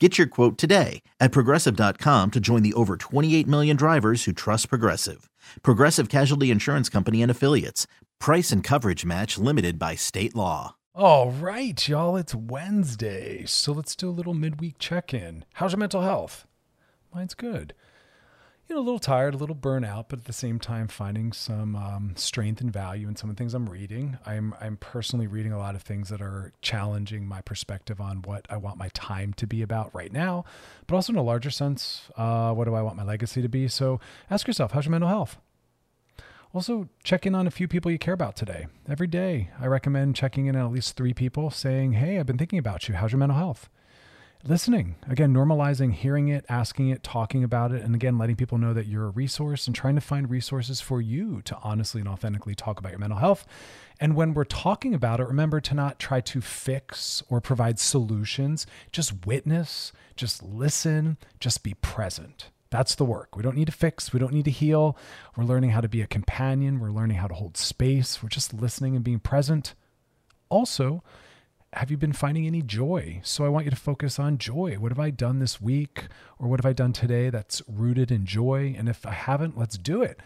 Get your quote today at progressive.com to join the over 28 million drivers who trust Progressive. Progressive Casualty Insurance Company and Affiliates. Price and coverage match limited by state law. All right, y'all, it's Wednesday. So let's do a little midweek check in. How's your mental health? Mine's good you know, a little tired, a little burnout, but at the same time finding some um, strength and value in some of the things I'm reading. I'm I'm personally reading a lot of things that are challenging my perspective on what I want my time to be about right now, but also in a larger sense, uh, what do I want my legacy to be? So ask yourself, how's your mental health? Also, check in on a few people you care about today. Every day, I recommend checking in on at least three people saying, Hey, I've been thinking about you. How's your mental health? Listening again normalizing hearing it asking it talking about it and again letting people know that you're a resource and trying to find resources for you to honestly and authentically talk about your mental health and when we're talking about it remember to not try to fix or provide solutions just witness just listen just be present that's the work. We don't need to fix. We don't need to heal. We're learning how to be a companion. We're learning how to hold space. We're just listening and being present. Also, have you been finding any joy? So I want you to focus on joy. What have I done this week or what have I done today that's rooted in joy? And if I haven't, let's do it.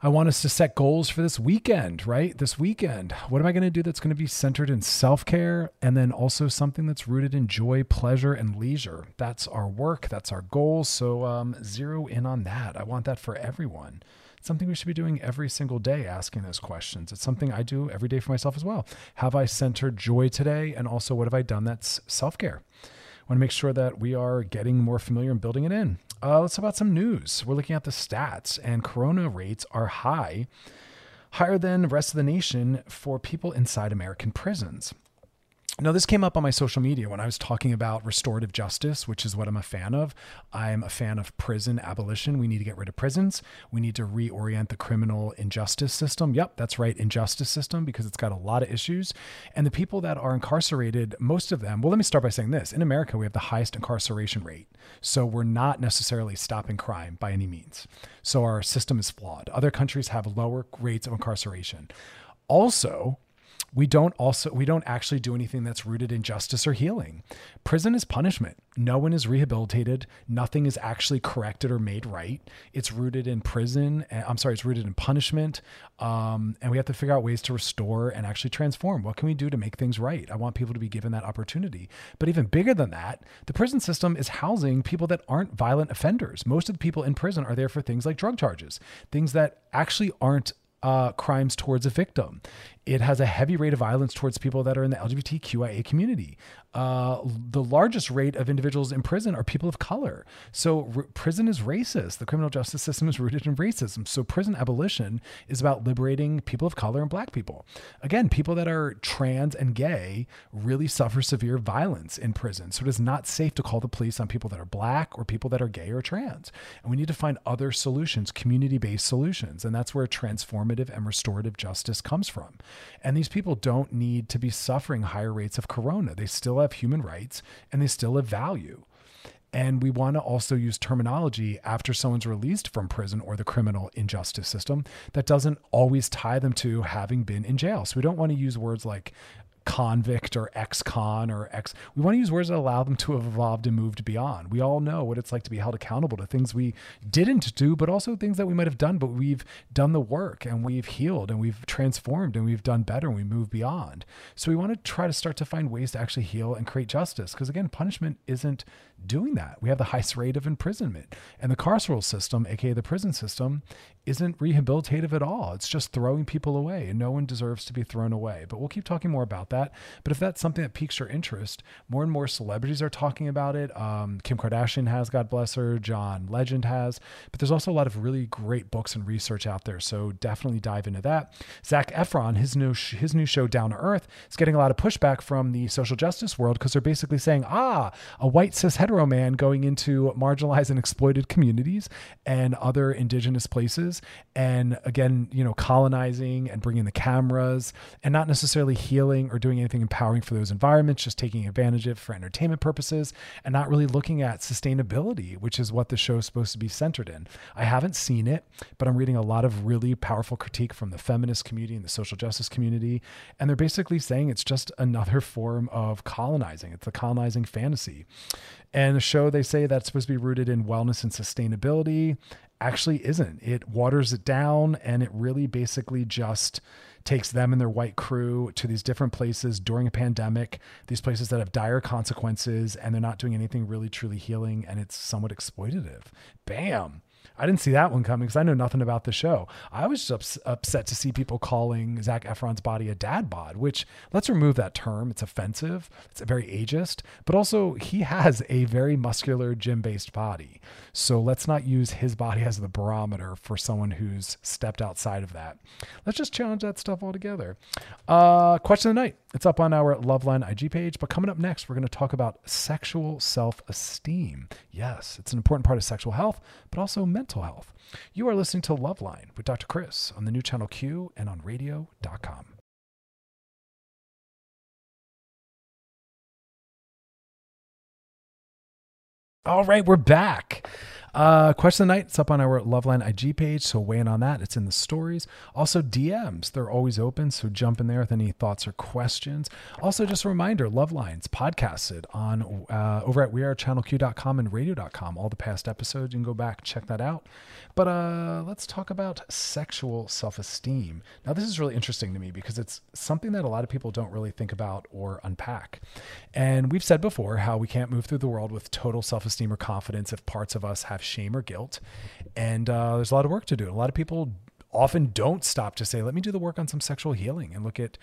I want us to set goals for this weekend, right? This weekend. What am I going to do that's going to be centered in self care and then also something that's rooted in joy, pleasure, and leisure? That's our work. That's our goal. So um, zero in on that. I want that for everyone something we should be doing every single day, asking those questions. It's something I do every day for myself as well. Have I centered joy today? And also, what have I done that's self care? I want to make sure that we are getting more familiar and building it in. Uh, let's talk about some news. We're looking at the stats, and corona rates are high, higher than the rest of the nation for people inside American prisons. Now, this came up on my social media when I was talking about restorative justice, which is what I'm a fan of. I'm a fan of prison abolition. We need to get rid of prisons. We need to reorient the criminal injustice system. Yep, that's right, injustice system, because it's got a lot of issues. And the people that are incarcerated, most of them, well, let me start by saying this in America, we have the highest incarceration rate. So we're not necessarily stopping crime by any means. So our system is flawed. Other countries have lower rates of incarceration. Also, we don't also we don't actually do anything that's rooted in justice or healing. Prison is punishment. No one is rehabilitated. Nothing is actually corrected or made right. It's rooted in prison eh, i'm sorry it's rooted in punishment um, and we have to figure out ways to restore and actually transform. What can we do to make things right? I want people to be given that opportunity. But even bigger than that the prison system is housing people that aren't violent offenders. Most of the people in prison are there for things like drug charges things that actually aren't uh, crimes towards a victim. It has a heavy rate of violence towards people that are in the LGBTQIA community. Uh, the largest rate of individuals in prison are people of color. So r- prison is racist. The criminal justice system is rooted in racism. So prison abolition is about liberating people of color and black people. Again, people that are trans and gay really suffer severe violence in prison. So it is not safe to call the police on people that are black or people that are gay or trans. And we need to find other solutions, community-based solutions. And that's where transformative and restorative justice comes from. And these people don't need to be suffering higher rates of corona. They still have human rights and they still have value. And we want to also use terminology after someone's released from prison or the criminal injustice system that doesn't always tie them to having been in jail. So we don't want to use words like convict or ex-con or ex we want to use words that allow them to have evolved and moved beyond. We all know what it's like to be held accountable to things we didn't do but also things that we might have done but we've done the work and we've healed and we've transformed and we've done better and we move beyond. So we want to try to start to find ways to actually heal and create justice because again punishment isn't doing that. We have the highest rate of imprisonment. And the carceral system, aka the prison system, isn't rehabilitative at all. It's just throwing people away, and no one deserves to be thrown away. But we'll keep talking more about that. But if that's something that piques your interest, more and more celebrities are talking about it. Um, Kim Kardashian has, God bless her. John Legend has. But there's also a lot of really great books and research out there. So definitely dive into that. Zac Efron, his new his new show Down to Earth, is getting a lot of pushback from the social justice world because they're basically saying, ah, a white cis hetero man going into marginalized and exploited communities and other indigenous places and again, you know, colonizing and bringing the cameras and not necessarily healing or doing anything empowering for those environments, just taking advantage of it for entertainment purposes and not really looking at sustainability, which is what the show is supposed to be centered in. I haven't seen it, but I'm reading a lot of really powerful critique from the feminist community and the social justice community. And they're basically saying it's just another form of colonizing. It's a colonizing fantasy. And the show, they say that's supposed to be rooted in wellness and sustainability actually isn't. It waters it down and it really basically just takes them and their white crew to these different places during a pandemic, these places that have dire consequences and they're not doing anything really truly healing and it's somewhat exploitative. Bam. I didn't see that one coming because I know nothing about the show. I was just ups- upset to see people calling Zac Efron's body a dad bod, which let's remove that term. It's offensive. It's very ageist, but also he has a very muscular gym based body. So let's not use his body as the barometer for someone who's stepped outside of that. Let's just challenge that stuff altogether. Uh, question of the night. It's up on our Loveline IG page. But coming up next, we're going to talk about sexual self esteem. Yes, it's an important part of sexual health, but also health. You are listening to Loveline with Dr. Chris on the new channel Q and on radio.com. All right, we're back. Uh, question of the night. It's up on our Loveline IG page, so weigh in on that. It's in the stories. Also, DMs. They're always open, so jump in there with any thoughts or questions. Also, just a reminder, Lovelines podcasted on uh, over at wearechannelq.com and radio.com. All the past episodes, you can go back check that out. But uh, let's talk about sexual self-esteem. Now, this is really interesting to me because it's something that a lot of people don't really think about or unpack. And we've said before how we can't move through the world with total self-esteem or confidence if parts of us have shame or guilt. And uh, there's a lot of work to do. A lot of people often don't stop to say, let me do the work on some sexual healing and look at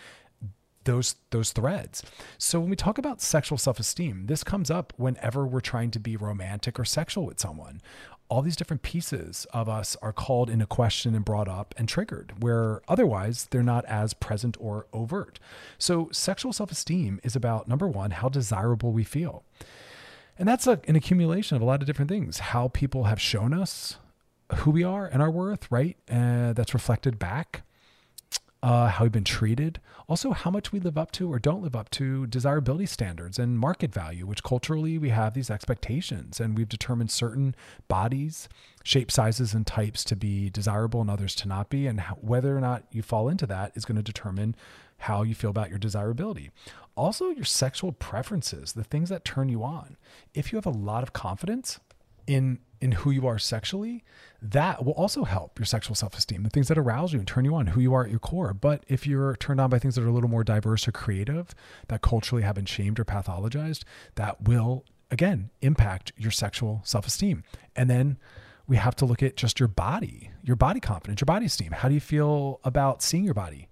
those those threads. So when we talk about sexual self-esteem, this comes up whenever we're trying to be romantic or sexual with someone. All these different pieces of us are called into question and brought up and triggered, where otherwise they're not as present or overt. So sexual self-esteem is about number 1, how desirable we feel. And that's a, an accumulation of a lot of different things. How people have shown us who we are and our worth, right? Uh, that's reflected back. Uh, how we've been treated. Also, how much we live up to or don't live up to desirability standards and market value, which culturally we have these expectations and we've determined certain bodies, shape sizes, and types to be desirable and others to not be. And how, whether or not you fall into that is going to determine how you feel about your desirability. Also, your sexual preferences, the things that turn you on. If you have a lot of confidence in in who you are sexually, that will also help your sexual self-esteem. The things that arouse you and turn you on, who you are at your core. But if you're turned on by things that are a little more diverse or creative, that culturally have been shamed or pathologized, that will again impact your sexual self-esteem. And then we have to look at just your body, your body confidence, your body esteem. How do you feel about seeing your body?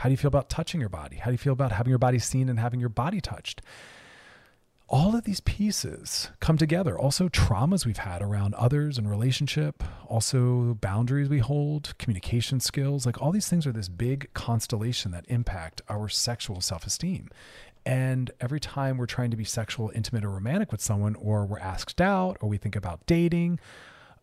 How do you feel about touching your body? How do you feel about having your body seen and having your body touched? All of these pieces come together. Also, traumas we've had around others and relationship, also boundaries we hold, communication skills. Like all these things are this big constellation that impact our sexual self esteem. And every time we're trying to be sexual, intimate, or romantic with someone, or we're asked out, or we think about dating,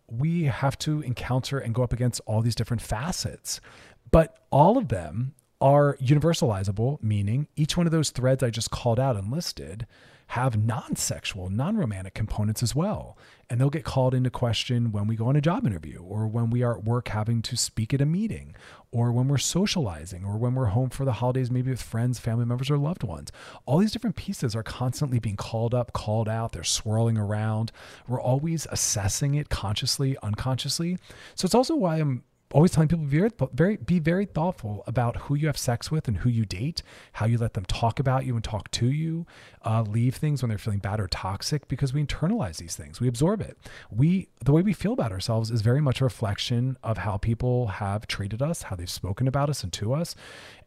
we have to encounter and go up against all these different facets. But all of them are universalizable, meaning each one of those threads I just called out and listed have non sexual, non romantic components as well. And they'll get called into question when we go on a job interview, or when we are at work having to speak at a meeting, or when we're socializing, or when we're home for the holidays, maybe with friends, family members, or loved ones. All these different pieces are constantly being called up, called out, they're swirling around. We're always assessing it consciously, unconsciously. So it's also why I'm always telling people be very, very be very thoughtful about who you have sex with and who you date, how you let them talk about you and talk to you, uh, leave things when they're feeling bad or toxic because we internalize these things, we absorb it. We the way we feel about ourselves is very much a reflection of how people have treated us, how they've spoken about us and to us,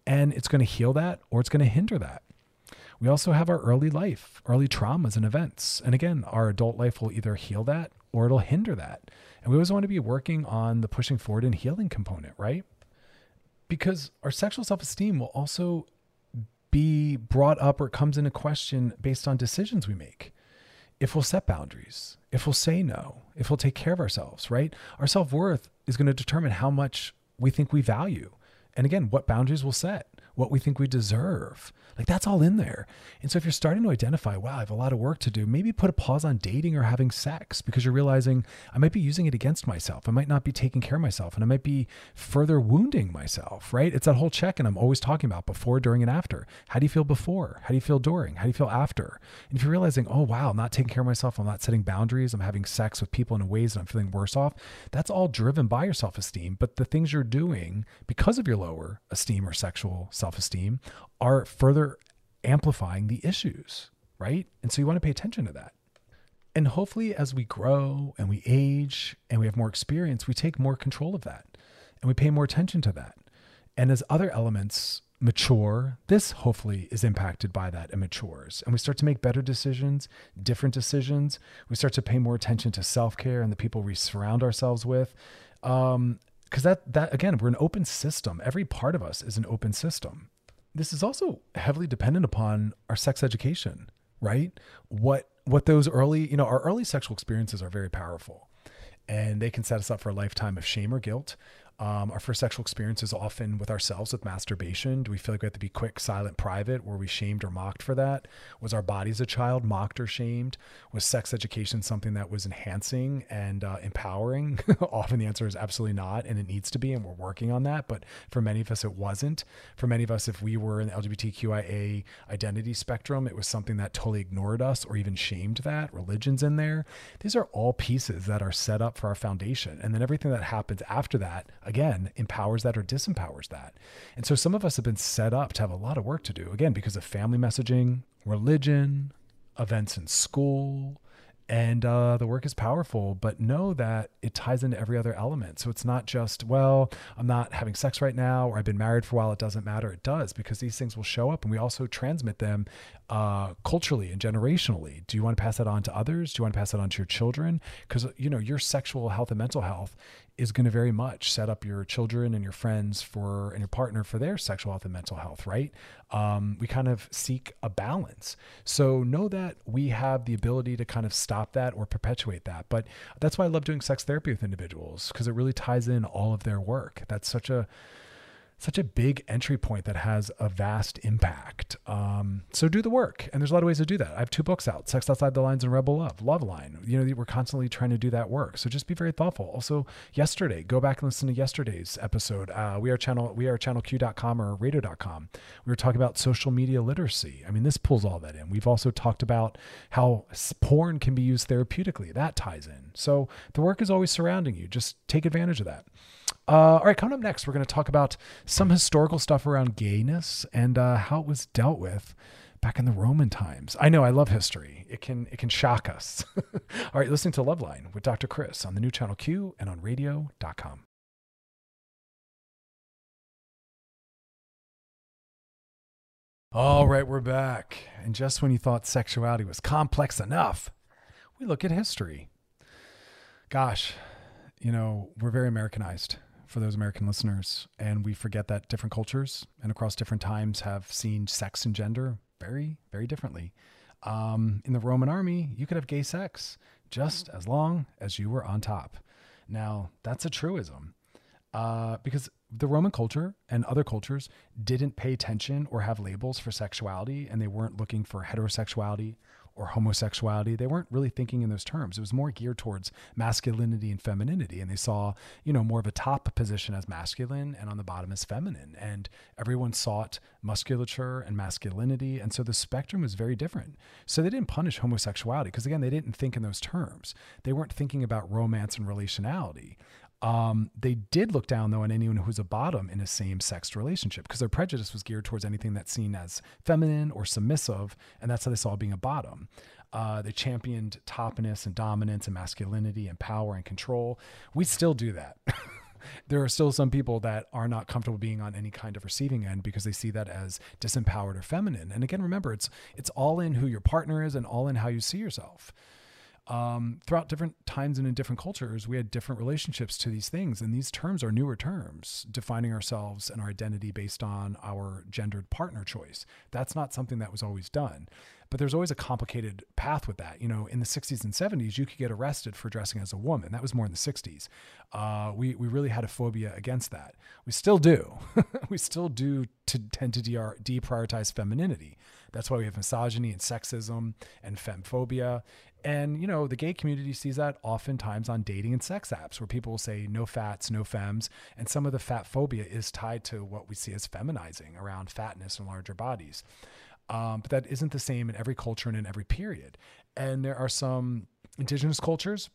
and it's going to heal that or it's going to hinder that. We also have our early life, early traumas and events. And again, our adult life will either heal that or it'll hinder that. And we always want to be working on the pushing forward and healing component, right? Because our sexual self esteem will also be brought up or comes into question based on decisions we make. If we'll set boundaries, if we'll say no, if we'll take care of ourselves, right? Our self worth is going to determine how much we think we value. And again, what boundaries we'll set, what we think we deserve, like that's all in there. And so if you're starting to identify, wow, I have a lot of work to do, maybe put a pause on dating or having sex because you're realizing I might be using it against myself. I might not be taking care of myself and I might be further wounding myself, right? It's that whole check and I'm always talking about before, during, and after. How do you feel before? How do you feel during? How do you feel after? And if you're realizing, oh, wow, I'm not taking care of myself, I'm not setting boundaries, I'm having sex with people in ways that I'm feeling worse off, that's all driven by your self esteem. But the things you're doing because of your lower esteem or sexual self esteem are further amplifying the issues, right? And so you want to pay attention to that. And hopefully, as we grow and we age and we have more experience, we take more control of that and we pay more attention to that. And as other elements mature, this hopefully is impacted by that and matures. And we start to make better decisions, different decisions. We start to pay more attention to self care and the people we surround ourselves with. Um, because that that again, we're an open system. Every part of us is an open system this is also heavily dependent upon our sex education, right? What what those early, you know, our early sexual experiences are very powerful and they can set us up for a lifetime of shame or guilt. Um, our first sexual experience is often with ourselves with masturbation. Do we feel like we have to be quick, silent, private? Were we shamed or mocked for that? Was our body as a child mocked or shamed? Was sex education something that was enhancing and uh, empowering? often the answer is absolutely not, and it needs to be, and we're working on that. But for many of us, it wasn't. For many of us, if we were in the LGBTQIA identity spectrum, it was something that totally ignored us or even shamed that. Religion's in there. These are all pieces that are set up for our foundation. And then everything that happens after that, again, empowers that or disempowers that. And so some of us have been set up to have a lot of work to do, again, because of family messaging, religion, events in school, and uh, the work is powerful but know that it ties into every other element. So it's not just well i'm not having sex right now or i've been married for a while it doesn't matter. It does because these things will show up and we also transmit them uh, culturally and generationally. Do you want to pass that on to others? Do you want to pass that on to your children? Because you know your sexual health and mental health is going to very much set up your children and your friends for and your partner for their sexual health and mental health right? Um, we kind of seek a balance. So know that we have the ability to kind of stop that or perpetuate that but that's why i love doing sex therapy with individuals because it really ties in all of their work. That's such a such a big entry point that has a vast impact. Um, so do the work, and there's a lot of ways to do that. I have two books out: Sex Outside the Lines and Rebel Love, Love Line. You know, we're constantly trying to do that work. So just be very thoughtful. Also, yesterday, go back and listen to yesterday's episode. Uh, we are channel we are channelq.com or radio.com. We were talking about social media literacy. I mean, this pulls all that in. We've also talked about how porn can be used therapeutically. That ties in. So the work is always surrounding you. Just take advantage of that. Uh, all right, coming up next, we're going to talk about some historical stuff around gayness and uh, how it was dealt with back in the Roman times. I know I love history. It can it can shock us. all right, listening to Loveline with Dr. Chris on the new channel Q and on radio.com. All right, we're back. And just when you thought sexuality was complex enough, we look at history. Gosh, you know, we're very Americanized for those American listeners. And we forget that different cultures and across different times have seen sex and gender very, very differently. Um, in the Roman army, you could have gay sex just as long as you were on top. Now, that's a truism uh, because the Roman culture and other cultures didn't pay attention or have labels for sexuality, and they weren't looking for heterosexuality or homosexuality. They weren't really thinking in those terms. It was more geared towards masculinity and femininity. And they saw, you know, more of a top position as masculine and on the bottom as feminine. And everyone sought musculature and masculinity. And so the spectrum was very different. So they didn't punish homosexuality because, again, they didn't think in those terms. They weren't thinking about romance and relationality. Um, they did look down though on anyone who was a bottom in a same-sex relationship because their prejudice was geared towards anything that's seen as feminine or submissive, and that's how they saw being a bottom. Uh, they championed topness and dominance and masculinity and power and control. We still do that. there are still some people that are not comfortable being on any kind of receiving end because they see that as disempowered or feminine. And again, remember, it's it's all in who your partner is and all in how you see yourself. Um, throughout different times and in different cultures, we had different relationships to these things. And these terms are newer terms, defining ourselves and our identity based on our gendered partner choice. That's not something that was always done. But there's always a complicated path with that. You know, in the 60s and 70s, you could get arrested for dressing as a woman. That was more in the 60s. Uh, we, we really had a phobia against that. We still do. we still do to tend to de- deprioritize femininity. That's why we have misogyny and sexism and femphobia. And, you know, the gay community sees that oftentimes on dating and sex apps where people will say no fats, no femmes. And some of the fat phobia is tied to what we see as feminizing around fatness and larger bodies. Um, but that isn't the same in every culture and in every period. And there are some indigenous cultures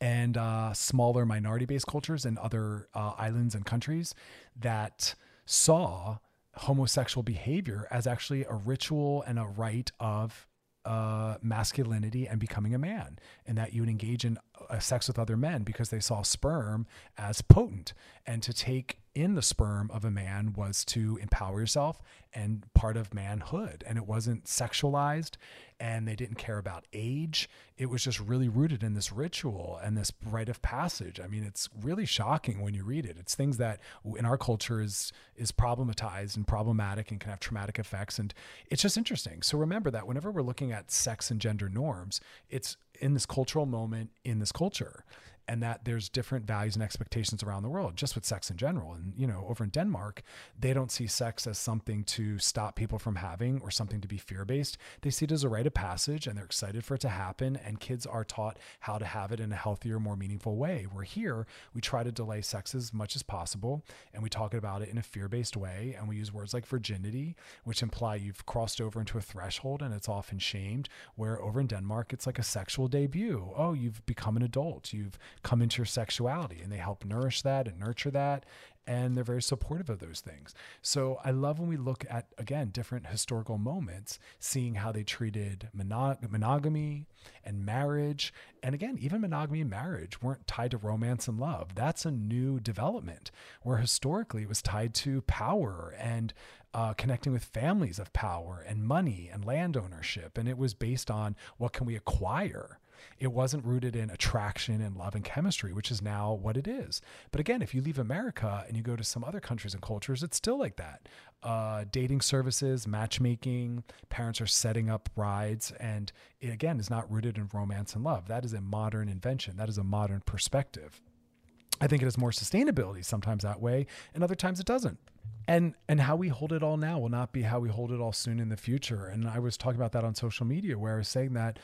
and uh, smaller minority based cultures in other uh, islands and countries that saw homosexual behavior as actually a ritual and a rite of uh, masculinity and becoming a man, and that you would engage in sex with other men because they saw sperm as potent, and to take in the sperm of a man was to empower yourself and part of manhood. And it wasn't sexualized and they didn't care about age. It was just really rooted in this ritual and this rite of passage. I mean, it's really shocking when you read it. It's things that in our culture is is problematized and problematic and can have traumatic effects. And it's just interesting. So remember that whenever we're looking at sex and gender norms, it's in this cultural moment in this culture and that there's different values and expectations around the world just with sex in general. And you know over in denmark they don't see sex as something to stop people from having or something to be fear based they see it as a rite of passage and they're excited for it to happen and kids are taught how to have it in a healthier more meaningful way. Where here we try to delay sex as much as possible and we talk about it in a fear based way and we use words like virginity which imply you've crossed over into a threshold and it's often shamed where over in denmark it's like a sexual debut. Oh you've become an adult. You've come into your sexuality and they help nourish that and nurture that and they're very supportive of those things. So I love when we look at again different historical moments, seeing how they treated monog- monogamy and marriage, and again even monogamy and marriage weren't tied to romance and love. That's a new development where historically it was tied to power and uh, connecting with families of power and money and land ownership, and it was based on what can we acquire it wasn't rooted in attraction and love and chemistry, which is now what it is. But again, if you leave America and you go to some other countries and cultures, it's still like that. Uh, dating services, matchmaking, parents are setting up rides, and it again is not rooted in romance and love. That is a modern invention. That is a modern perspective. I think it has more sustainability sometimes that way, and other times it doesn't and and how we hold it all now will not be how we hold it all soon in the future and i was talking about that on social media where i was saying that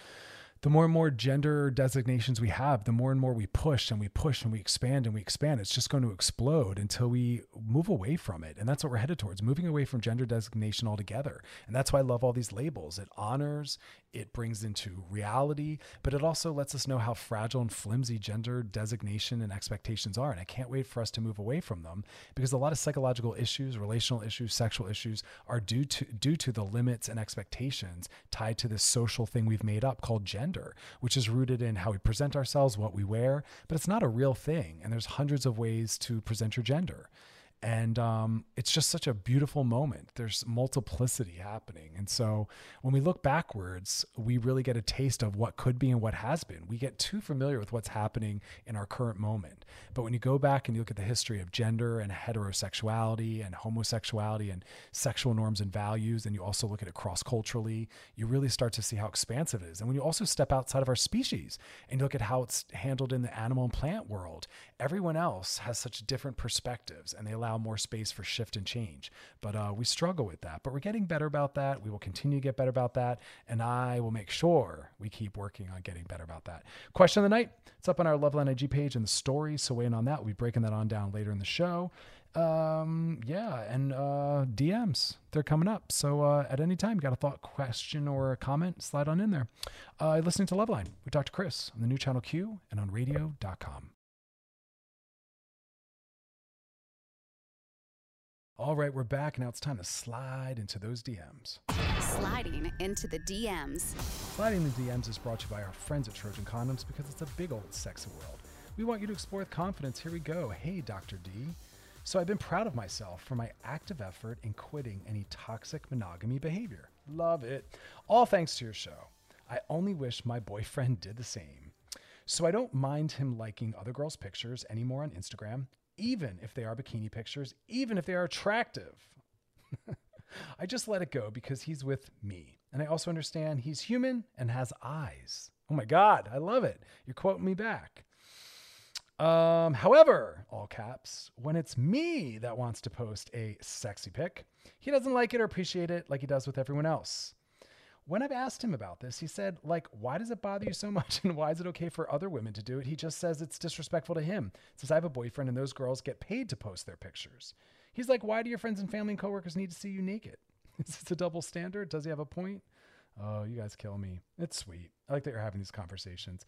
the more and more gender designations we have, the more and more we push and we push and we expand and we expand. It's just going to explode until we move away from it. And that's what we're headed towards moving away from gender designation altogether. And that's why I love all these labels. It honors, it brings into reality, but it also lets us know how fragile and flimsy gender designation and expectations are. And I can't wait for us to move away from them because a lot of psychological issues, relational issues, sexual issues are due to due to the limits and expectations tied to this social thing we've made up called gender, which is rooted in how we present ourselves, what we wear, but it's not a real thing. And there's hundreds of ways to present your gender and um, it's just such a beautiful moment. There's multiplicity happening. And so when we look backwards we really get a taste of what could be and what has been. We get too familiar with what's happening in our current moment. But when you go back and you look at the history of gender and heterosexuality and homosexuality and sexual norms and values and you also look at it cross culturally you really start to see how expansive it is. And when you also step outside of our species and you look at how it's handled in the animal and plant world everyone else has such different perspectives and they allow allow more space for shift and change. But uh, we struggle with that. But we're getting better about that. We will continue to get better about that. And I will make sure we keep working on getting better about that. Question of the night. It's up on our Loveline IG page in the story. So weigh in on that. We'll be breaking that on down later in the show. Um, yeah, and uh, DMs, they're coming up. So uh, at any time, got a thought, question, or a comment, slide on in there. Uh, listening to Loveline with Dr. Chris on the new channel Q and on radio.com. All right, we're back. Now it's time to slide into those DMs. Sliding into the DMs. Sliding the DMs is brought to you by our friends at Trojan Condoms because it's a big old sexy world. We want you to explore with confidence. Here we go. Hey, Dr. D. So I've been proud of myself for my active effort in quitting any toxic monogamy behavior. Love it. All thanks to your show. I only wish my boyfriend did the same. So I don't mind him liking other girls' pictures anymore on Instagram, even if they are bikini pictures, even if they are attractive. I just let it go because he's with me. And I also understand he's human and has eyes. Oh my God, I love it. You're quoting me back. Um, however, all caps, when it's me that wants to post a sexy pic, he doesn't like it or appreciate it like he does with everyone else. When I've asked him about this, he said, like, why does it bother you so much and why is it okay for other women to do it? He just says it's disrespectful to him. Says I have a boyfriend and those girls get paid to post their pictures. He's like, why do your friends and family and coworkers need to see you naked? Is this a double standard? Does he have a point? Oh, you guys kill me. It's sweet. I like that you're having these conversations.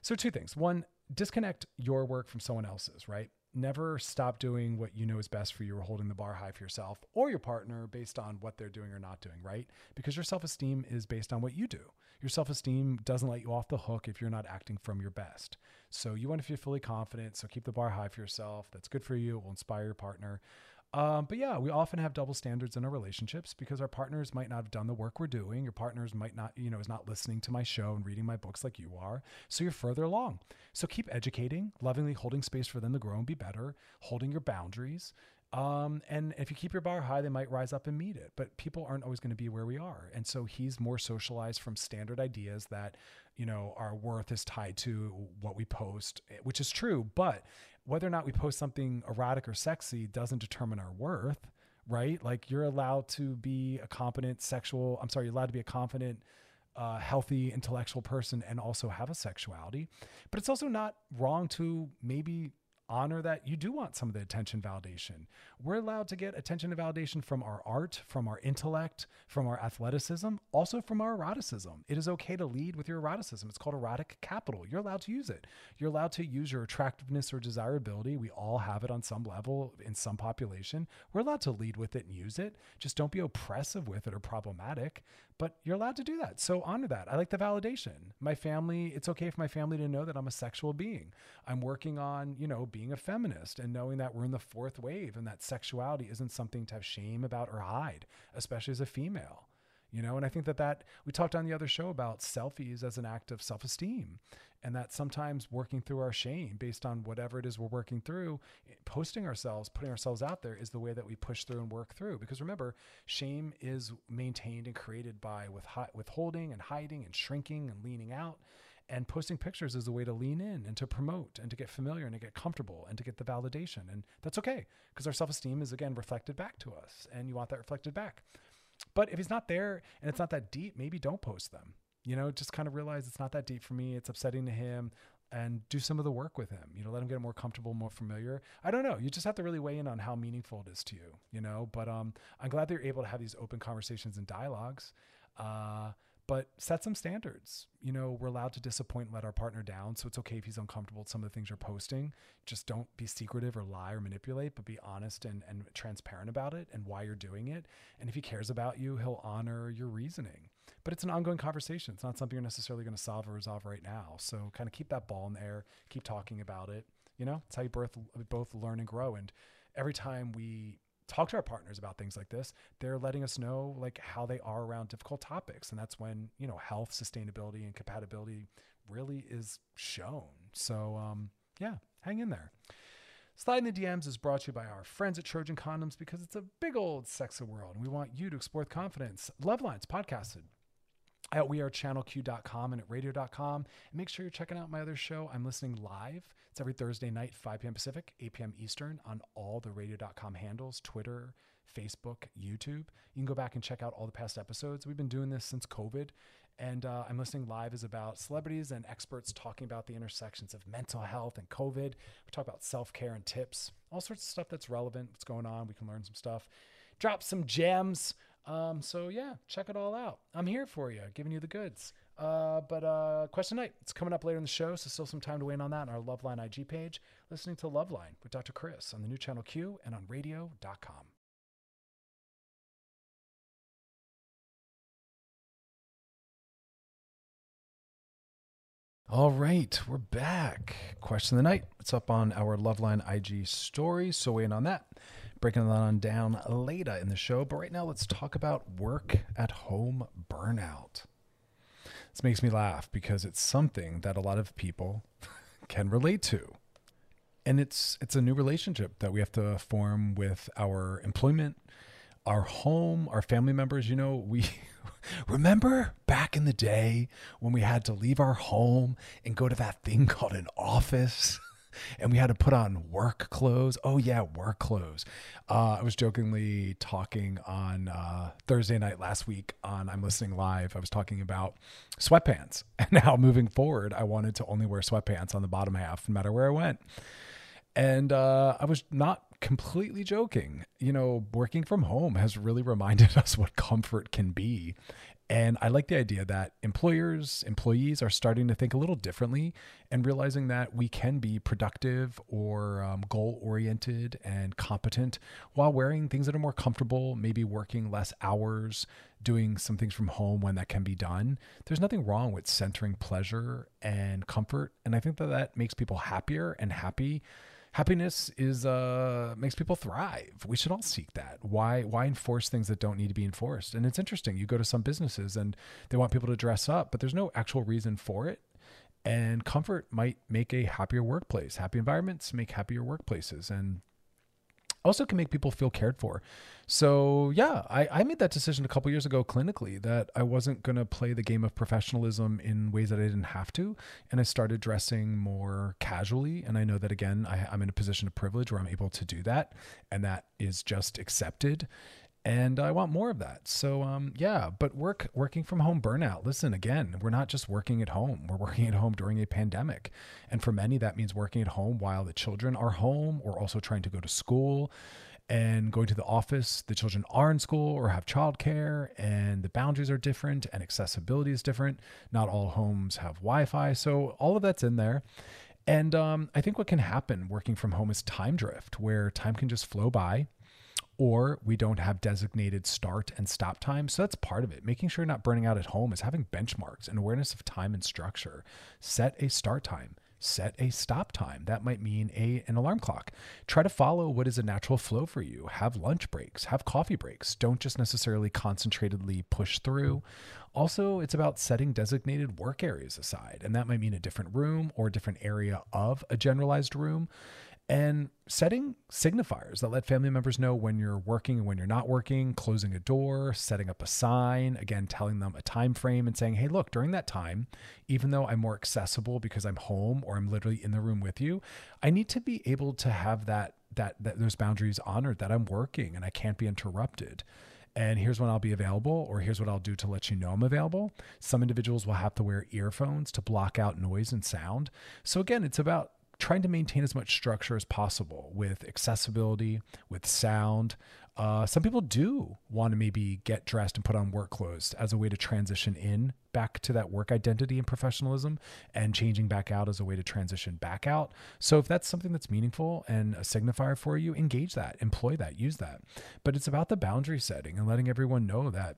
So, two things. One, disconnect your work from someone else's, right? Never stop doing what you know is best for you or holding the bar high for yourself or your partner based on what they're doing or not doing, right? Because your self esteem is based on what you do. Your self esteem doesn't let you off the hook if you're not acting from your best. So, you want to feel fully confident. So, keep the bar high for yourself. That's good for you. It will inspire your partner. Um, but yeah, we often have double standards in our relationships because our partners might not have done the work we're doing. Your partners might not, you know, is not listening to my show and reading my books like you are. So you're further along. So keep educating, lovingly holding space for them to grow and be better, holding your boundaries. Um, and if you keep your bar high, they might rise up and meet it. But people aren't always going to be where we are. And so he's more socialized from standard ideas that, you know, our worth is tied to what we post, which is true. But whether or not we post something erotic or sexy doesn't determine our worth, right? Like you're allowed to be a competent sexual, I'm sorry, you're allowed to be a confident, uh, healthy intellectual person and also have a sexuality. But it's also not wrong to maybe honor that you do want some of the attention validation. We're allowed to get attention and validation from our art, from our intellect, from our athleticism, also from our eroticism. It is okay to lead with your eroticism. It's called erotic capital. You're allowed to use it. You're allowed to use your attractiveness or desirability. We all have it on some level in some population. We're allowed to lead with it and use it. Just don't be oppressive with it or problematic, but you're allowed to do that. So honor that. I like the validation. My family, it's okay for my family to know that I'm a sexual being. I'm working on, you know, being a feminist and knowing that we're in the fourth wave and that sexuality isn't something to have shame about or hide, especially as a female you know? And i think that that we talked on the other show about selfies as an act of self-esteem and that sometimes working through our shame based on whatever it is we're working through posting ourselves putting ourselves out there is the way that we push through and work through. Because remember shame is maintained and created by with withholding and hiding and shrinking and leaning out and posting pictures is a way to lean in and to promote and to get familiar and to get comfortable and to get the validation and that's okay because our self-esteem is again reflected back to us and you want that reflected back but if he's not there and it's not that deep, maybe don't post them. You know, just kind of realize it's not that deep for me. It's upsetting to him and do some of the work with him. You know, let him get more comfortable, more familiar. I don't know. You just have to really weigh in on how meaningful it is to you, you know, but um, I'm glad that you're able to have these open conversations and dialogues. Uh, but set some standards. You know, we're allowed to disappoint and let our partner down. So it's okay if he's uncomfortable with some of the things you're posting. Just don't be secretive or lie or manipulate, but be honest and, and transparent about it and why you're doing it. And if he cares about you, he'll honor your reasoning. But it's an ongoing conversation. It's not something you're necessarily going to solve or resolve right now. So kind of keep that ball in the air, keep talking about it. You know, it's how you both, both learn and grow. And every time we talk to our partners about things like this they're letting us know like how they are around difficult topics and that's when you know health sustainability and compatibility really is shown so um yeah hang in there Sliding the DMs is brought to you by our friends at Trojan Condoms because it's a big old sexy world and we want you to explore with confidence. Love Lines podcasted at wearechannelq.com and at radio.com. And make sure you're checking out my other show. I'm listening live. It's every Thursday night, 5 p.m. Pacific, 8 p.m. Eastern on all the radio.com handles Twitter, Facebook, YouTube. You can go back and check out all the past episodes. We've been doing this since COVID. And uh, I'm listening live is about celebrities and experts talking about the intersections of mental health and COVID. We talk about self care and tips, all sorts of stuff that's relevant, what's going on. We can learn some stuff. Drop some gems. Um, so yeah, check it all out. I'm here for you, giving you the goods. Uh, but uh, question night, it's coming up later in the show, so still some time to weigh in on that on our Loveline IG page. Listening to Loveline with Dr. Chris on the new channel Q and on radio.com. All right, we're back. Question of the night. It's up on our Loveline IG story, so weigh in on that. Breaking that on down later in the show. But right now, let's talk about work at home burnout. This makes me laugh because it's something that a lot of people can relate to. And it's it's a new relationship that we have to form with our employment, our home, our family members. You know, we remember back in the day when we had to leave our home and go to that thing called an office and we had to put on work clothes. Oh, yeah, work clothes. Uh, I was jokingly talking on uh, Thursday night last week on I'm Listening Live. I was talking about sweatpants. And now moving forward, I wanted to only wear sweatpants on the bottom half no matter where I went. And uh, I was not completely joking. You know, working from home has really reminded us what comfort can be. And I like the idea that employers, employees are starting to think a little differently and realizing that we can be productive or um, goal oriented and competent while wearing things that are more comfortable, maybe working less hours, doing some things from home when that can be done. There's nothing wrong with centering pleasure and comfort. And I think that that makes people happier and happy happiness is uh makes people thrive. We should all seek that. Why why enforce things that don't need to be enforced? And it's interesting. You go to some businesses and they want people to dress up but there's no actual reason for it. And comfort might make a happier workplace. Happy environments make happier workplaces. And also can make people feel cared for. So yeah, I, I made that decision a couple years ago clinically that I wasn't gonna play the game of professionalism in ways that I didn't have to, and I started dressing more casually. And I know that again, I, I'm in a position of privilege where I'm able to do that, and that is just accepted and I want more of that. So um, yeah, but work working from home burnout. Listen, again, we're not just working at home. We're working at home during a pandemic, and for many that means working at home while the children are home, or also trying to go to school and going to the office. The children are in school or have childcare, and the boundaries are different, and accessibility is different. Not all homes have Wi-Fi, so all of that's in there. And um, I think what can happen working from home is time drift, where time can just flow by or we don't have designated start and stop time. So that's part of it. Making sure you're not burning out at home is having benchmarks and awareness of time and structure. Set a start time. Set a stop time. That might mean a an alarm clock. Try to follow what is a natural flow for you. Have lunch breaks, have coffee breaks. Don't just necessarily concentratedly push through. Also, it's about setting designated work areas aside, and that might mean a different room or a different area of a generalized room and setting signifiers that let family members know when you're working and when you're not working closing a door setting up a sign again telling them a time frame and saying hey look during that time even though i'm more accessible because i'm home or i'm literally in the room with you i need to be able to have that that, that those boundaries honored that i'm working and i can't be interrupted and here's when I'll be available, or here's what I'll do to let you know I'm available. Some individuals will have to wear earphones to block out noise and sound. So, again, it's about trying to maintain as much structure as possible with accessibility, with sound. Uh, some people do want to maybe get dressed and put on work clothes as a way to transition in back to that work identity and professionalism and changing back out as a way to transition back out. So if that's something that's meaningful and a signifier for you, engage that, employ that, use that. But it's about the boundary setting and letting everyone know that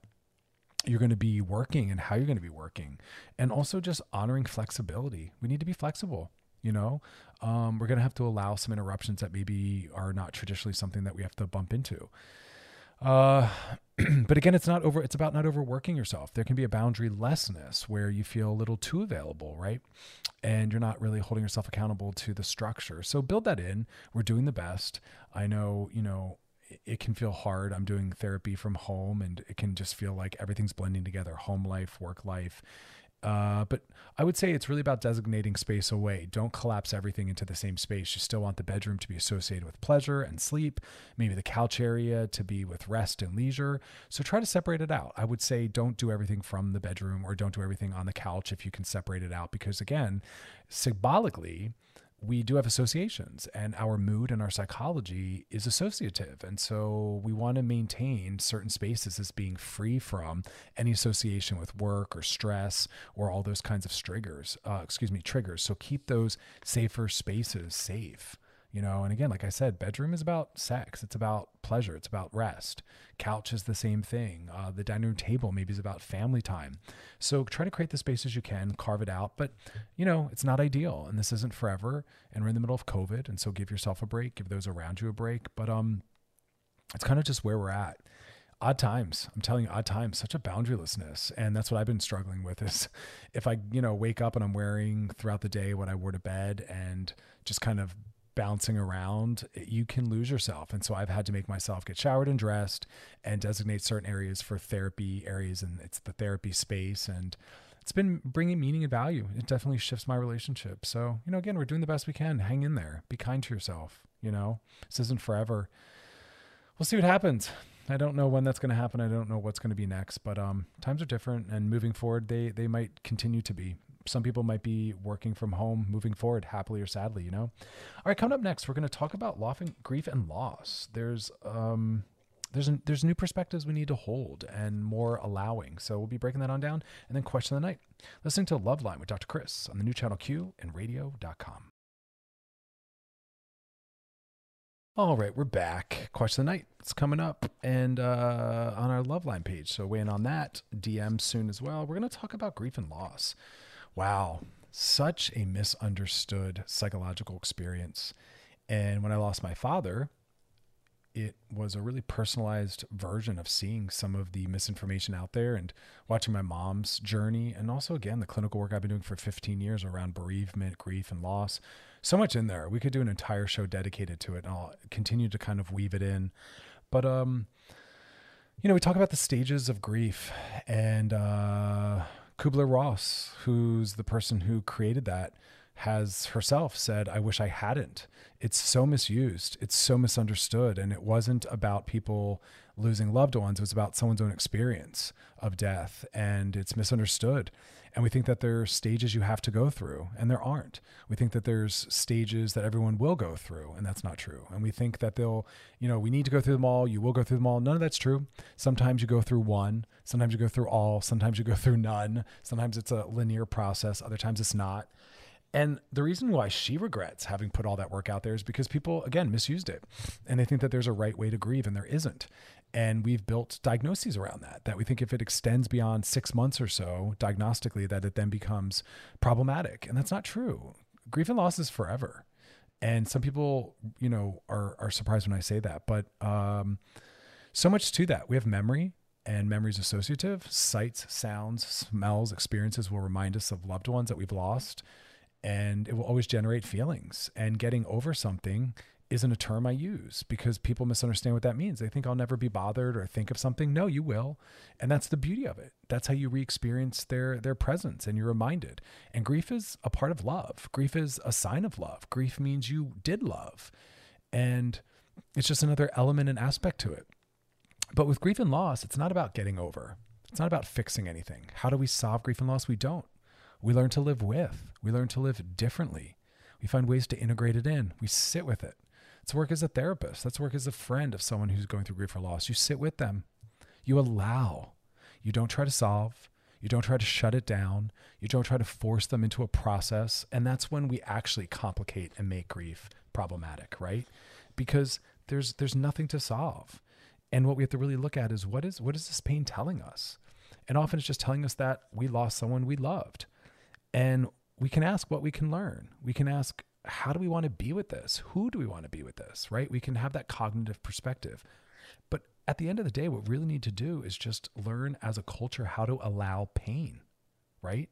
you're going to be working and how you're going to be working and also just honoring flexibility. We need to be flexible you know? Um, we're going to have to allow some interruptions that maybe are not traditionally something that we have to bump into. Uh, but again it's not over it's about not overworking yourself. There can be a boundary lessness where you feel a little too available right? And you're not really holding yourself accountable to the structure. So build that in. We're doing the best. I know you know it can feel hard. I'm doing therapy from home and it can just feel like everything's blending together. Home life, work life. Uh, but I would say it's really about designating space away. Don't collapse everything into the same space. You still want the bedroom to be associated with pleasure and sleep, maybe the couch area to be with rest and leisure. So try to separate it out. I would say don't do everything from the bedroom or don't do everything on the couch if you can separate it out, because again, symbolically, we do have associations and our mood and our psychology is associative. And so we want to maintain certain spaces as being free from any association with work or stress or all those kinds of triggers, uh, excuse me, triggers. So keep those safer spaces safe. You know and again like i said bedroom is about sex it's about pleasure it's about rest. Couch is the same thing uh, the dining room table maybe is about family time. So try to create the space as you can carve it out but you know it's not ideal and this isn't forever and we're in the middle of covid and so give yourself a break give those around you a break but um it's kind of just where we're at. Odd times i'm telling you odd times such a boundarylessness and that's what i've been struggling with is if i you know wake up and i'm wearing throughout the day what i wore to bed and just kind of bouncing around, you can lose yourself. And so I've had to make myself get showered and dressed and designate certain areas for therapy areas. And it's the therapy space. And it's been bringing meaning and value. It definitely shifts my relationship. So, you know, again, we're doing the best we can. Hang in there. Be kind to yourself. You know, this isn't forever. We'll see what happens. I don't know when that's going to happen. I don't know what's going to be next, but um, times are different, and moving forward, they they might continue to be some people might be working from home moving forward, happily or sadly, you know? All right, coming up next, we're going to talk about laughing, grief and loss. There's, um, there's, there's new perspectives we need to hold and more allowing. So we'll be breaking that on down. And then question of the night, listening to Loveline with Dr. Chris on the new channel Q and radio.com. All right, we're back. Question of the night. It's coming up and uh, on our Loveline page. So weigh in on that. DM soon as well. We're going to talk about grief and loss. Wow, such a misunderstood psychological experience. And when I lost my father, it was a really personalized version of seeing some of the misinformation out there and watching my mom's journey. And also, again, the clinical work I've been doing for 15 years around bereavement, grief, and loss. So much in there. We could do an entire show dedicated to it, and I'll continue to kind of weave it in. But, um, you know, we talk about the stages of grief and, uh, Kubler Ross, who's the person who created that, has herself said, I wish I hadn't. It's so misused. It's so misunderstood. And it wasn't about people losing loved ones, it was about someone's own experience of death. And it's misunderstood. And we think that there are stages you have to go through, and there aren't. We think that there's stages that everyone will go through, and that's not true. And we think that they'll, you know, we need to go through them all. You will go through them all. None of that's true. Sometimes you go through one, sometimes you go through all, sometimes you go through none. Sometimes it's a linear process, other times it's not. And the reason why she regrets having put all that work out there is because people, again, misused it. And they think that there's a right way to grieve, and there isn't. And we've built diagnoses around that, that we think if it extends beyond six months or so diagnostically, that it then becomes problematic. And that's not true. Grief and loss is forever. And some people, you know, are, are surprised when I say that. But um, so much to that. We have memory, and memory is associative. Sights, sounds, smells, experiences will remind us of loved ones that we've lost and it will always generate feelings. And getting over something isn't a term I use because people misunderstand what that means. They think I'll never be bothered or think of something. No, you will. And that's the beauty of it. That's how you re-experience their their presence and you're reminded. And grief is a part of love. Grief is a sign of love. Grief means you did love. And it's just another element and aspect to it. But with grief and loss, it's not about getting over. It's not about fixing anything. How do we solve grief and loss? We don't. We learn to live with. We learn to live differently. We find ways to integrate it in. We sit with it. It's work as a therapist. That's work as a friend of someone who's going through grief or loss. You sit with them. You allow. You don't try to solve. You don't try to shut it down. You don't try to force them into a process. And that's when we actually complicate and make grief problematic, right? Because there's there's nothing to solve. And what we have to really look at is what is what is this pain telling us? And often it's just telling us that we lost someone we loved. And we can ask what we can learn. We can ask, how do we want to be with this? Who do we want to be with this? Right? We can have that cognitive perspective. But at the end of the day, what we really need to do is just learn as a culture how to allow pain, right?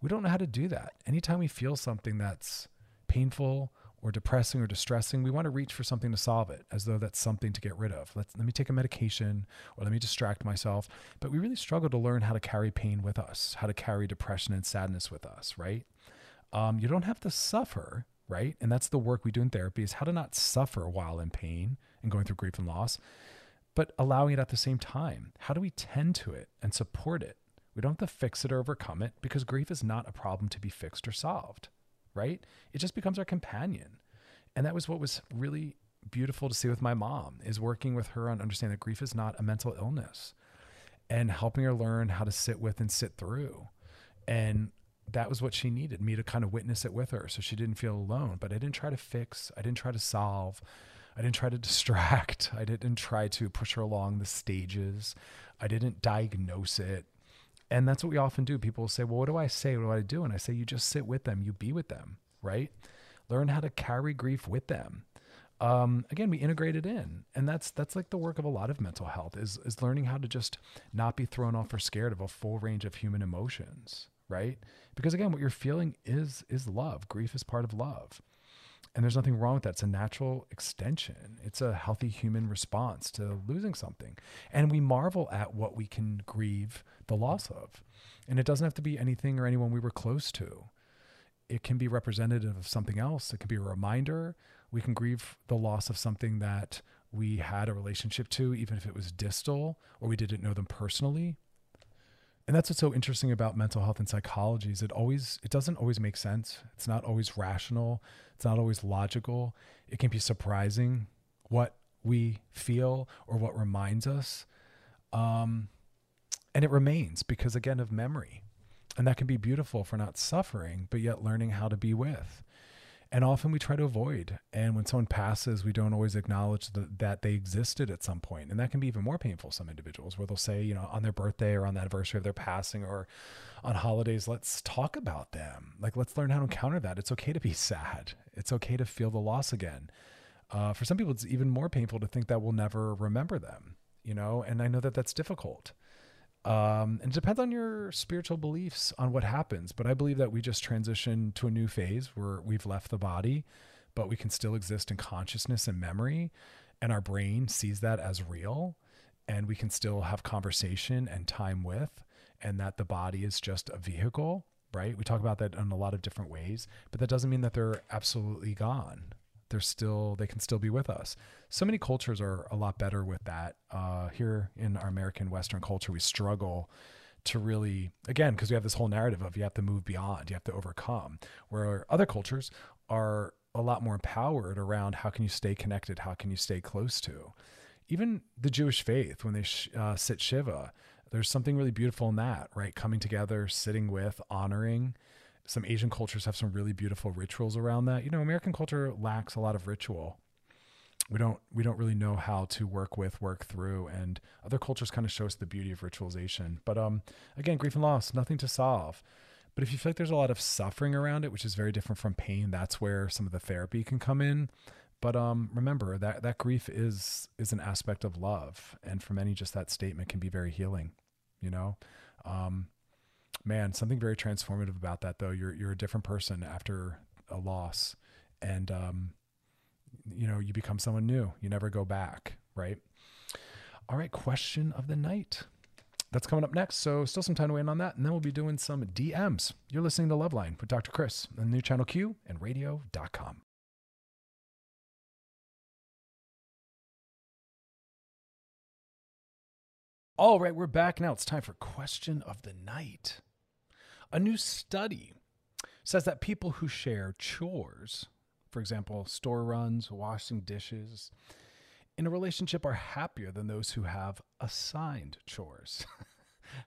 We don't know how to do that. Anytime we feel something that's painful or depressing or distressing, we want to reach for something to solve it as though that's something to get rid of. Let's, let me take a medication or let me distract myself. But we really struggle to learn how to carry pain with us, how to carry depression and sadness with us, right? Um, you don't have to suffer, right? And that's the work we do in therapy is how to not suffer while in pain and going through grief and loss, but allowing it at the same time. How do we tend to it and support it? We don't have to fix it or overcome it because grief is not a problem to be fixed or solved right? It just becomes our companion. And that was what was really beautiful to see with my mom is working with her on understanding that grief is not a mental illness and helping her learn how to sit with and sit through. And that was what she needed me to kind of witness it with her so she didn't feel alone. But I didn't try to fix, I didn't try to solve, I didn't try to distract, I didn't try to push her along the stages, I didn't diagnose it. And that's what we often do. People say, Well, what do I say? What do I do? And I say, You just sit with them, you be with them, right? Learn how to carry grief with them. Um, again, we integrate it in, and that's that's like the work of a lot of mental health is is learning how to just not be thrown off or scared of a full range of human emotions, right? Because again, what you're feeling is is love. Grief is part of love, and there's nothing wrong with that. It's a natural extension. It's a healthy human response to losing something, and we marvel at what we can grieve the loss of, and it doesn't have to be anything or anyone we were close to. It can be representative of something else. It can be a reminder we can grieve the loss of something that we had a relationship to, even if it was distal or we didn't know them personally. And that's what's so interesting about mental health and psychology is it always it doesn't always make sense. It's not always rational. It's not always logical. It can be surprising what we feel or what reminds us. Um, and it remains because again of memory. And that can be beautiful for not suffering, but yet learning how to be with. And often we try to avoid. And when someone passes we don't always acknowledge the, that they existed at some point. And that can be even more painful some individuals where they'll say you know on their birthday or on the anniversary of their passing or on holidays let's talk about them. Like let's learn how to encounter that. It's okay to be sad. It's okay to feel the loss again. Uh, for some people it's even more painful to think that we'll never remember them you know? And i know that that's difficult um, and it depends on your spiritual beliefs on what happens. But I believe that we just transition to a new phase where we've left the body, but we can still exist in consciousness and memory. And our brain sees that as real. And we can still have conversation and time with, and that the body is just a vehicle, right? We talk about that in a lot of different ways, but that doesn't mean that they're absolutely gone they're still they can still be with us. So many cultures are a lot better with that. Uh, here in our American Western culture, we struggle to really again because we have this whole narrative of you have to move beyond, you have to overcome. Where other cultures are a lot more empowered around how can you stay connected, how can you stay close to. Even the Jewish faith, when they sh- uh, sit Shiva, there's something really beautiful in that, right? Coming together, sitting with, honoring some Asian cultures have some really beautiful rituals around that. You know, American culture lacks a lot of ritual. We don't we don't really know how to work with, work through, and other cultures kind of show us the beauty of ritualization. But um, again, grief and loss, nothing to solve. But if you feel like there's a lot of suffering around it, which is very different from pain, that's where some of the therapy can come in. But um, remember that that grief is is an aspect of love, and for many, just that statement can be very healing. You know, um, man, something very transformative about that though. You're you're a different person after a loss, and um, you know you become someone new. You never go back, right? All right, question of the night. That's coming up next. So still some time to wait on that, and then we'll be doing some DMs. You're listening to Loveline with Dr. Chris on the new channel Q and radio.com. All right, we're back now. It's time for question of the night. A new study says that people who share chores, for example, store runs, washing dishes, in a relationship are happier than those who have assigned chores.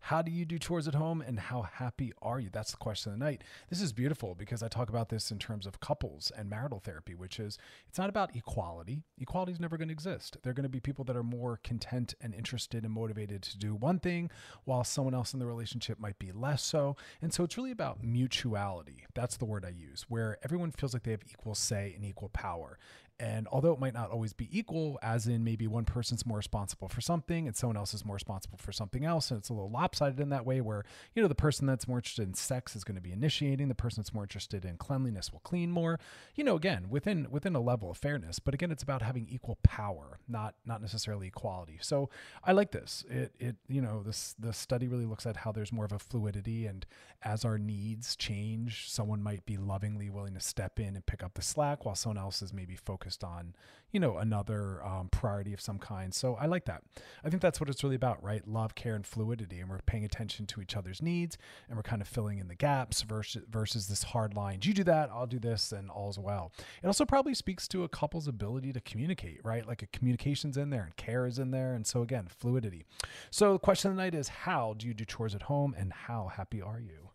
How do you do chores at home and how happy are you? That's the question of the night. This is beautiful because I talk about this in terms of couples and marital therapy, which is it's not about equality. Equality is never going to exist. There are going to be people that are more content and interested and motivated to do one thing while someone else in the relationship might be less so. And so it's really about mutuality. That's the word I use, where everyone feels like they have equal say and equal power. And although it might not always be equal, as in maybe one person's more responsible for something and someone else is more responsible for something else, and it's a little lopsided in that way where, you know, the person that's more interested in sex is going to be initiating, the person that's more interested in cleanliness will clean more. You know, again, within within a level of fairness, but again, it's about having equal power, not not necessarily equality. So I like this. It it you know, this the study really looks at how there's more of a fluidity and as our needs change, someone might be lovingly willing to step in and pick up the slack while someone else is maybe focused focused on, you know, another um, priority of some kind. So I like that. I think that's what it's really about, right? Love, care, and fluidity. And we're paying attention to each other's needs and we're kind of filling in the gaps versus, versus this hard line. You do that, I'll do this, and all's well. It also probably speaks to a couple's ability to communicate, right? Like a communication's in there and care is in there. And so again, fluidity. So the question of the night is how do you do chores at home and how happy are you?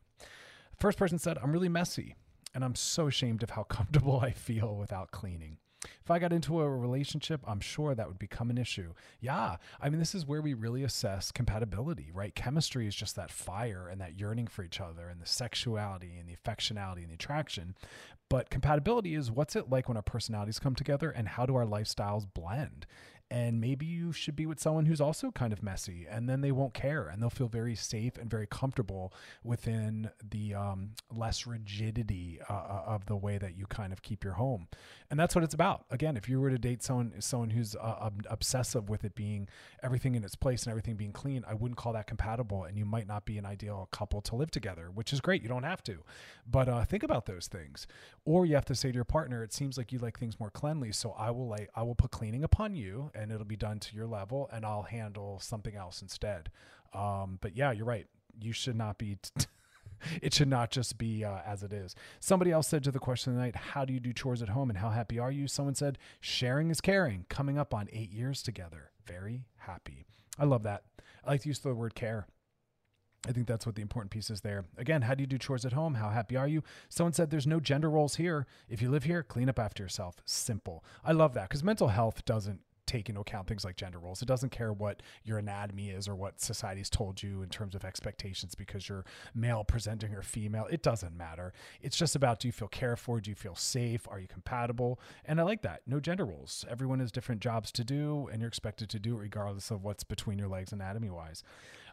First person said, I'm really messy and I'm so ashamed of how comfortable I feel without cleaning. If I got into a relationship, I'm sure that would become an issue. Yeah. I mean, this is where we really assess compatibility, right? Chemistry is just that fire and that yearning for each other and the sexuality and the affectionality and the attraction. But compatibility is what's it like when our personalities come together and how do our lifestyles blend? And maybe you should be with someone who's also kind of messy and then they won't care and they'll feel very safe and very comfortable within the um, less rigidity uh, uh of the way that you kind of keep your home. And that's what it's about. Again if you were to date someone someone who's uh, obsessive with it being everything in its place and everything being clean i wouldn't call that compatible and you might not be an ideal couple to live together which is great. You don't have to. But uh, think about those things. Or you have to say to your partner it seems like you like things more cleanly so i will like i will put cleaning upon you and it'll be done to your level and I'll handle something else instead. Um, but yeah, you're right. You should not be. T- it should not just be uh, as it is. Somebody else said to the question of the night, How do you do chores at home and how happy are you? Someone said, Sharing is caring, coming up on eight years together. Very happy. I love that. I like to use the word care. I think that's what the important piece is there. Again, how do you do chores at home? How happy are you? Someone said there's no gender roles here. If you live here, clean up after yourself. Simple. I love that because mental health doesn't take into account things like gender roles. It doesn't care what your anatomy is or what society's told you in terms of expectations because you're male presenting or female. It doesn't matter. It's just about do you feel cared for? Do you feel safe? Are you compatible? And I like that. No gender roles. Everyone has different jobs to do, and you're expected to do it regardless of what's between your legs anatomy wise.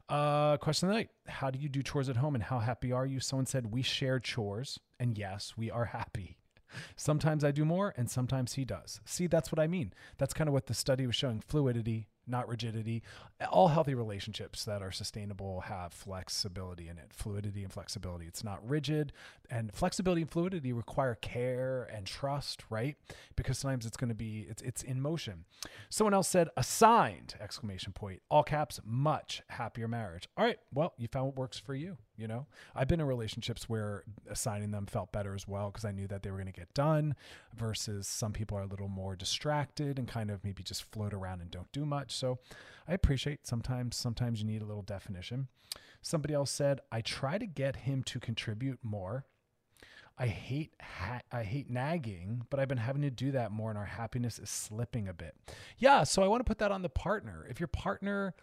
Uh, question of the night How do you do chores at home and how happy are you? Someone said, We share chores. And yes, we are happy. Sometimes I do more and sometimes he does. See, that's what I mean. That's kind of what the study was showing fluidity, not rigidity. All healthy relationships that are sustainable have flexibility in it, fluidity and flexibility. It's not rigid. And flexibility and fluidity require care and trust, right? Because sometimes it's going to be it's it's in motion. Someone else said assigned exclamation point, all caps, much happier marriage. All right, well, you found what works for you you know i've been in relationships where assigning them felt better as well because i knew that they were going to get done versus some people are a little more distracted and kind of maybe just float around and don't do much so i appreciate sometimes sometimes you need a little definition somebody else said i try to get him to contribute more I hate ha- I hate nagging, but I've been having to do that more and our happiness is slipping a bit. Yeah, so I want to put that on the partner. If your partner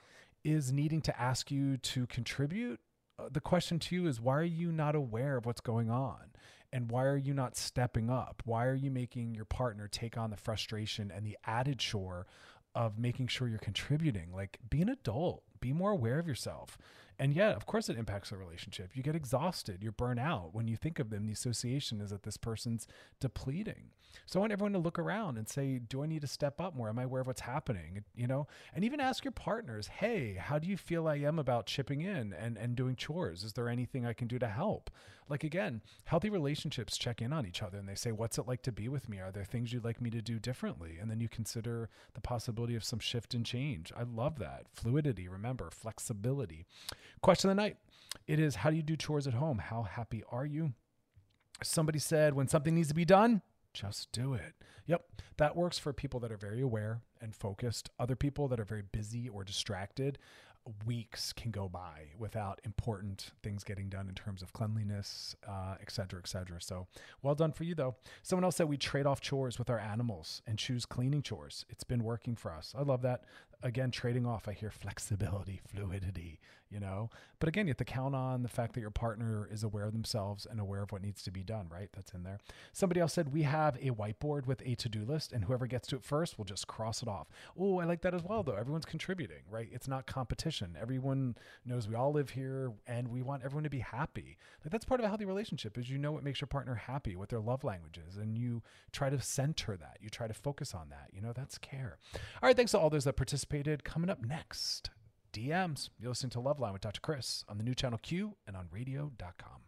is needing to ask you to contribute, Uh, the question to you is why are you not aware of what's going on? And why are you not stepping up? Why are you making your partner take on the frustration and the added chore of making sure you're contributing? Like, be an adult, be more aware of yourself. And yeah, of course, it impacts the relationship. You get exhausted, you're burnt out. When you think of them, the association is that this person's depleting. So I want everyone to look around and say, do I need to step up more? Am I aware of what's happening? You know, and even ask your partners, hey, how do you feel I am about chipping in and, and doing chores? Is there anything I can do to help? Like again, healthy relationships check in on each other and they say, what's it like to be with me? Are there things you'd like me to do differently? And then you consider the possibility of some shift and change. I love that. Fluidity, remember, flexibility. Question of the night. It is how do you do chores at home? How happy are you? Somebody said when something needs to be done, just do it. Yep, that works for people that are very aware and focused. Other people that are very busy or distracted, weeks can go by without important things getting done in terms of cleanliness, uh, et cetera, et cetera. So well done for you, though. Someone else said we trade off chores with our animals and choose cleaning chores. It's been working for us. I love that. Again, trading off, I hear flexibility, fluidity, you know. But again, you have to count on the fact that your partner is aware of themselves and aware of what needs to be done, right? That's in there. Somebody else said we have a whiteboard with a to do list, and whoever gets to it first will just cross it off. Oh, I like that as well, though. Everyone's contributing, right? It's not competition. Everyone knows we all live here, and we want everyone to be happy. Like that's part of a healthy relationship is you know what makes your partner happy, what their love language is, and you try to center that. You try to focus on that. You know, that's care. All right, thanks to all those that participated. Coming up next. DMs. You're listening to Loveline with Dr. Chris on the new channel Q and on radio.com.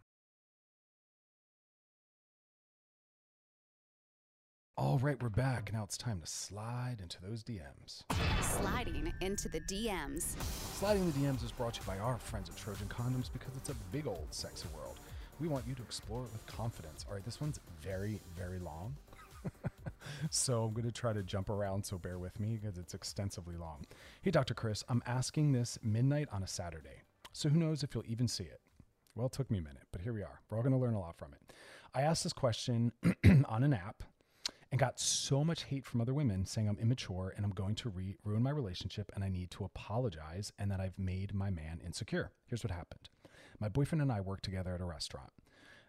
All right, we're back. Now it's time to slide into those DMs. Sliding into the DMs. Sliding the DMs is brought to you by our friends at Trojan Condoms because it's a big old sexy world. We want you to explore it with confidence. All right, this one's very, very long. so I'm going to try to jump around, so bear with me because it's extensively long. Hey, Dr. Chris, I'm asking this midnight on a Saturday, so who knows if you'll even see it. Well, it took me a minute, but here we are. We're all going to learn a lot from it. I asked this question on an app and got so much hate from other women saying I'm immature and I'm going to re- ruin my relationship and I need to apologize and that I've made my man insecure. Here's what happened my boyfriend and I worked together at a restaurant.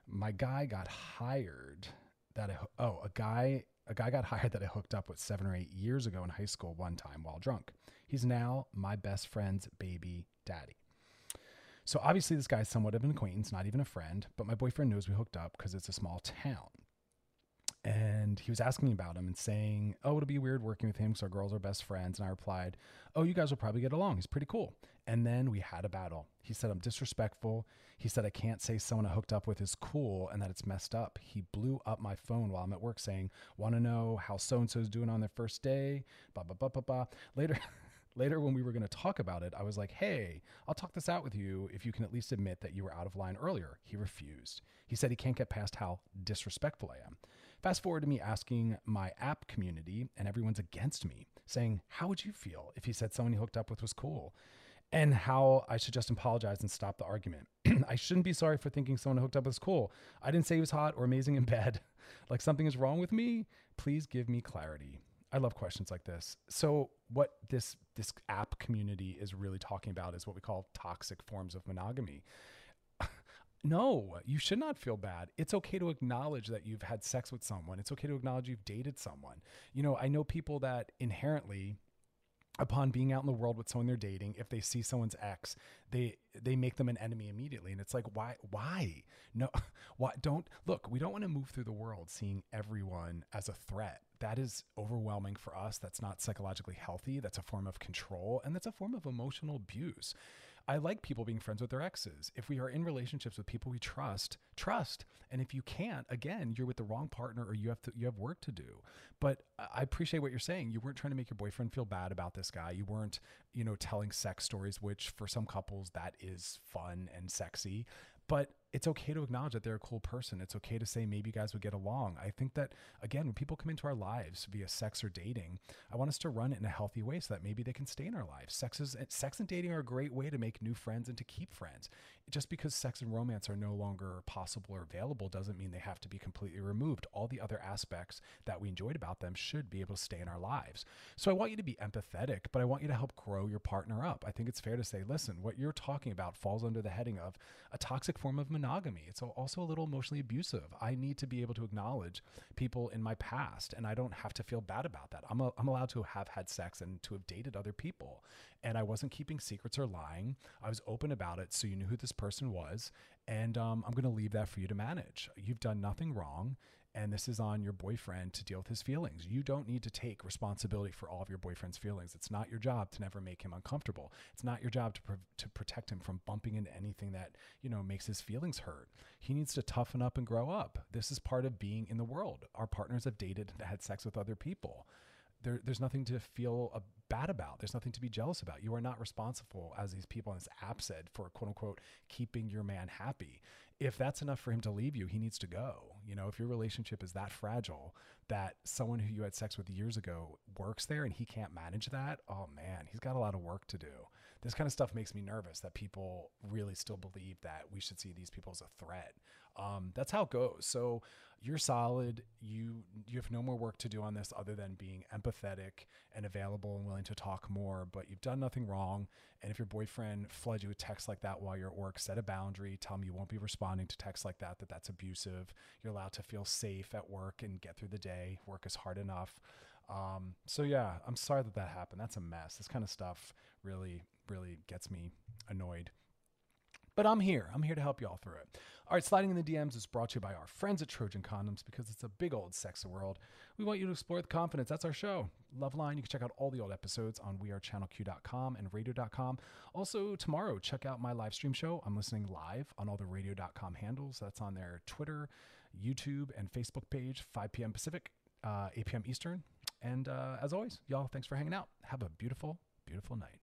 My guy got hired that oh, a guy a guy got hired that I hooked up with seven or eight years ago in high school one time while drunk. He's now my best friend's baby daddy. So obviously, this guy's somewhat of an acquaintance, not even a friend, but my boyfriend knows we hooked up because it's a small town. And he was asking me about him and saying, Oh, it'll be weird working with him because our girls are best friends. And I replied, Oh, you guys will probably get along. He's pretty cool. And then we had a battle. He said, I'm disrespectful. He said, I can't say someone I hooked up with is cool and that it's messed up. He blew up my phone while I'm at work saying, Want to know how so and so's doing on their first day? Blah, blah, blah, blah, blah. Later, Later, when we were going to talk about it, I was like, hey, I'll talk this out with you if you can at least admit that you were out of line earlier. He refused. He said he can't get past how disrespectful I am. Fast forward to me asking my app community, and everyone's against me, saying, How would you feel if he said someone he hooked up with was cool? And how I should just apologize and stop the argument. I shouldn't be sorry for thinking someone I hooked up was cool. I didn't say he was hot or amazing in bed. like something is wrong with me. Please give me clarity. I love questions like this. So what this this app community is really talking about is what we call toxic forms of monogamy. No, you should not feel bad. It's okay to acknowledge that you've had sex with someone. It's okay to acknowledge you've dated someone. You know, I know people that inherently upon being out in the world with someone they're dating if they see someone's ex they they make them an enemy immediately and it's like why why no why don't look we don't want to move through the world seeing everyone as a threat that is overwhelming for us. That's not psychologically healthy. That's a form of control and that's a form of emotional abuse. I like people being friends with their exes. If we are in relationships with people we trust, trust. And if you can't, again, you're with the wrong partner or you have to, you have work to do. But I appreciate what you're saying. You weren't trying to make your boyfriend feel bad about this guy. You weren't, you know, telling sex stories, which for some couples that is fun and sexy. But it's okay to acknowledge that they're a cool person. It's okay to say maybe you guys would get along. I think that again, when people come into our lives via sex or dating, I want us to run it in a healthy way so that maybe they can stay in our lives. Sex is sex and dating are a great way to make new friends and to keep friends. Just because sex and romance are no longer possible or available doesn't mean they have to be completely removed. All the other aspects that we enjoyed about them should be able to stay in our lives. So I want you to be empathetic, but I want you to help grow your partner up. I think it's fair to say, listen, what you're talking about falls under the heading of a toxic form of monogamy. It's also a little emotionally abusive. I need to be able to acknowledge people in my past, and I don't have to feel bad about that. I'm, a, I'm allowed to have had sex and to have dated other people. And I wasn't keeping secrets or lying. I was open about it so you knew who this person was. And um, I'm going to leave that for you to manage. You've done nothing wrong and this is on your boyfriend to deal with his feelings. You don't need to take responsibility for all of your boyfriend's feelings. It's not your job to never make him uncomfortable. It's not your job to to protect him from bumping into anything that, you know, makes his feelings hurt. He needs to toughen up and grow up. This is part of being in the world. Our partners have dated and had sex with other people. There, there's nothing to feel bad about. There's nothing to be jealous about. You are not responsible, as these people on this app said, for quote unquote keeping your man happy if that's enough for him to leave you, he needs to go. You know, if your relationship is that fragile that someone who you had sex with years ago works there and he can't manage that, oh man, he's got a lot of work to do. This kind of stuff makes me nervous that people really still believe that we should see these people as a threat. Um, that's how it goes. So you're solid. You you have no more work to do on this other than being empathetic and available and willing to talk more. But you've done nothing wrong. And if your boyfriend floods you with texts like that while you're at work, set a boundary. Tell him you won't be responding to texts like that, that that's abusive. You're allowed to feel safe at work and get through the day. Work is hard enough. Um, so yeah, I'm sorry that that happened. That's a mess. This kind of stuff really, really gets me annoyed. But I'm here. I'm here to help you all through it. All right, Sliding in the DMs is brought to you by our friends at Trojan Condoms because it's a big old sex world. We want you to explore with confidence. That's our show. Loveline. You can check out all the old episodes on wearechannelq.com and radio.com. Also, tomorrow, check out my live stream show. I'm listening live on all the radio.com handles. That's on their Twitter, YouTube, and Facebook page, 5 p.m. Pacific, uh, 8 p.m. Eastern. And uh, as always, y'all, thanks for hanging out. Have a beautiful, beautiful night.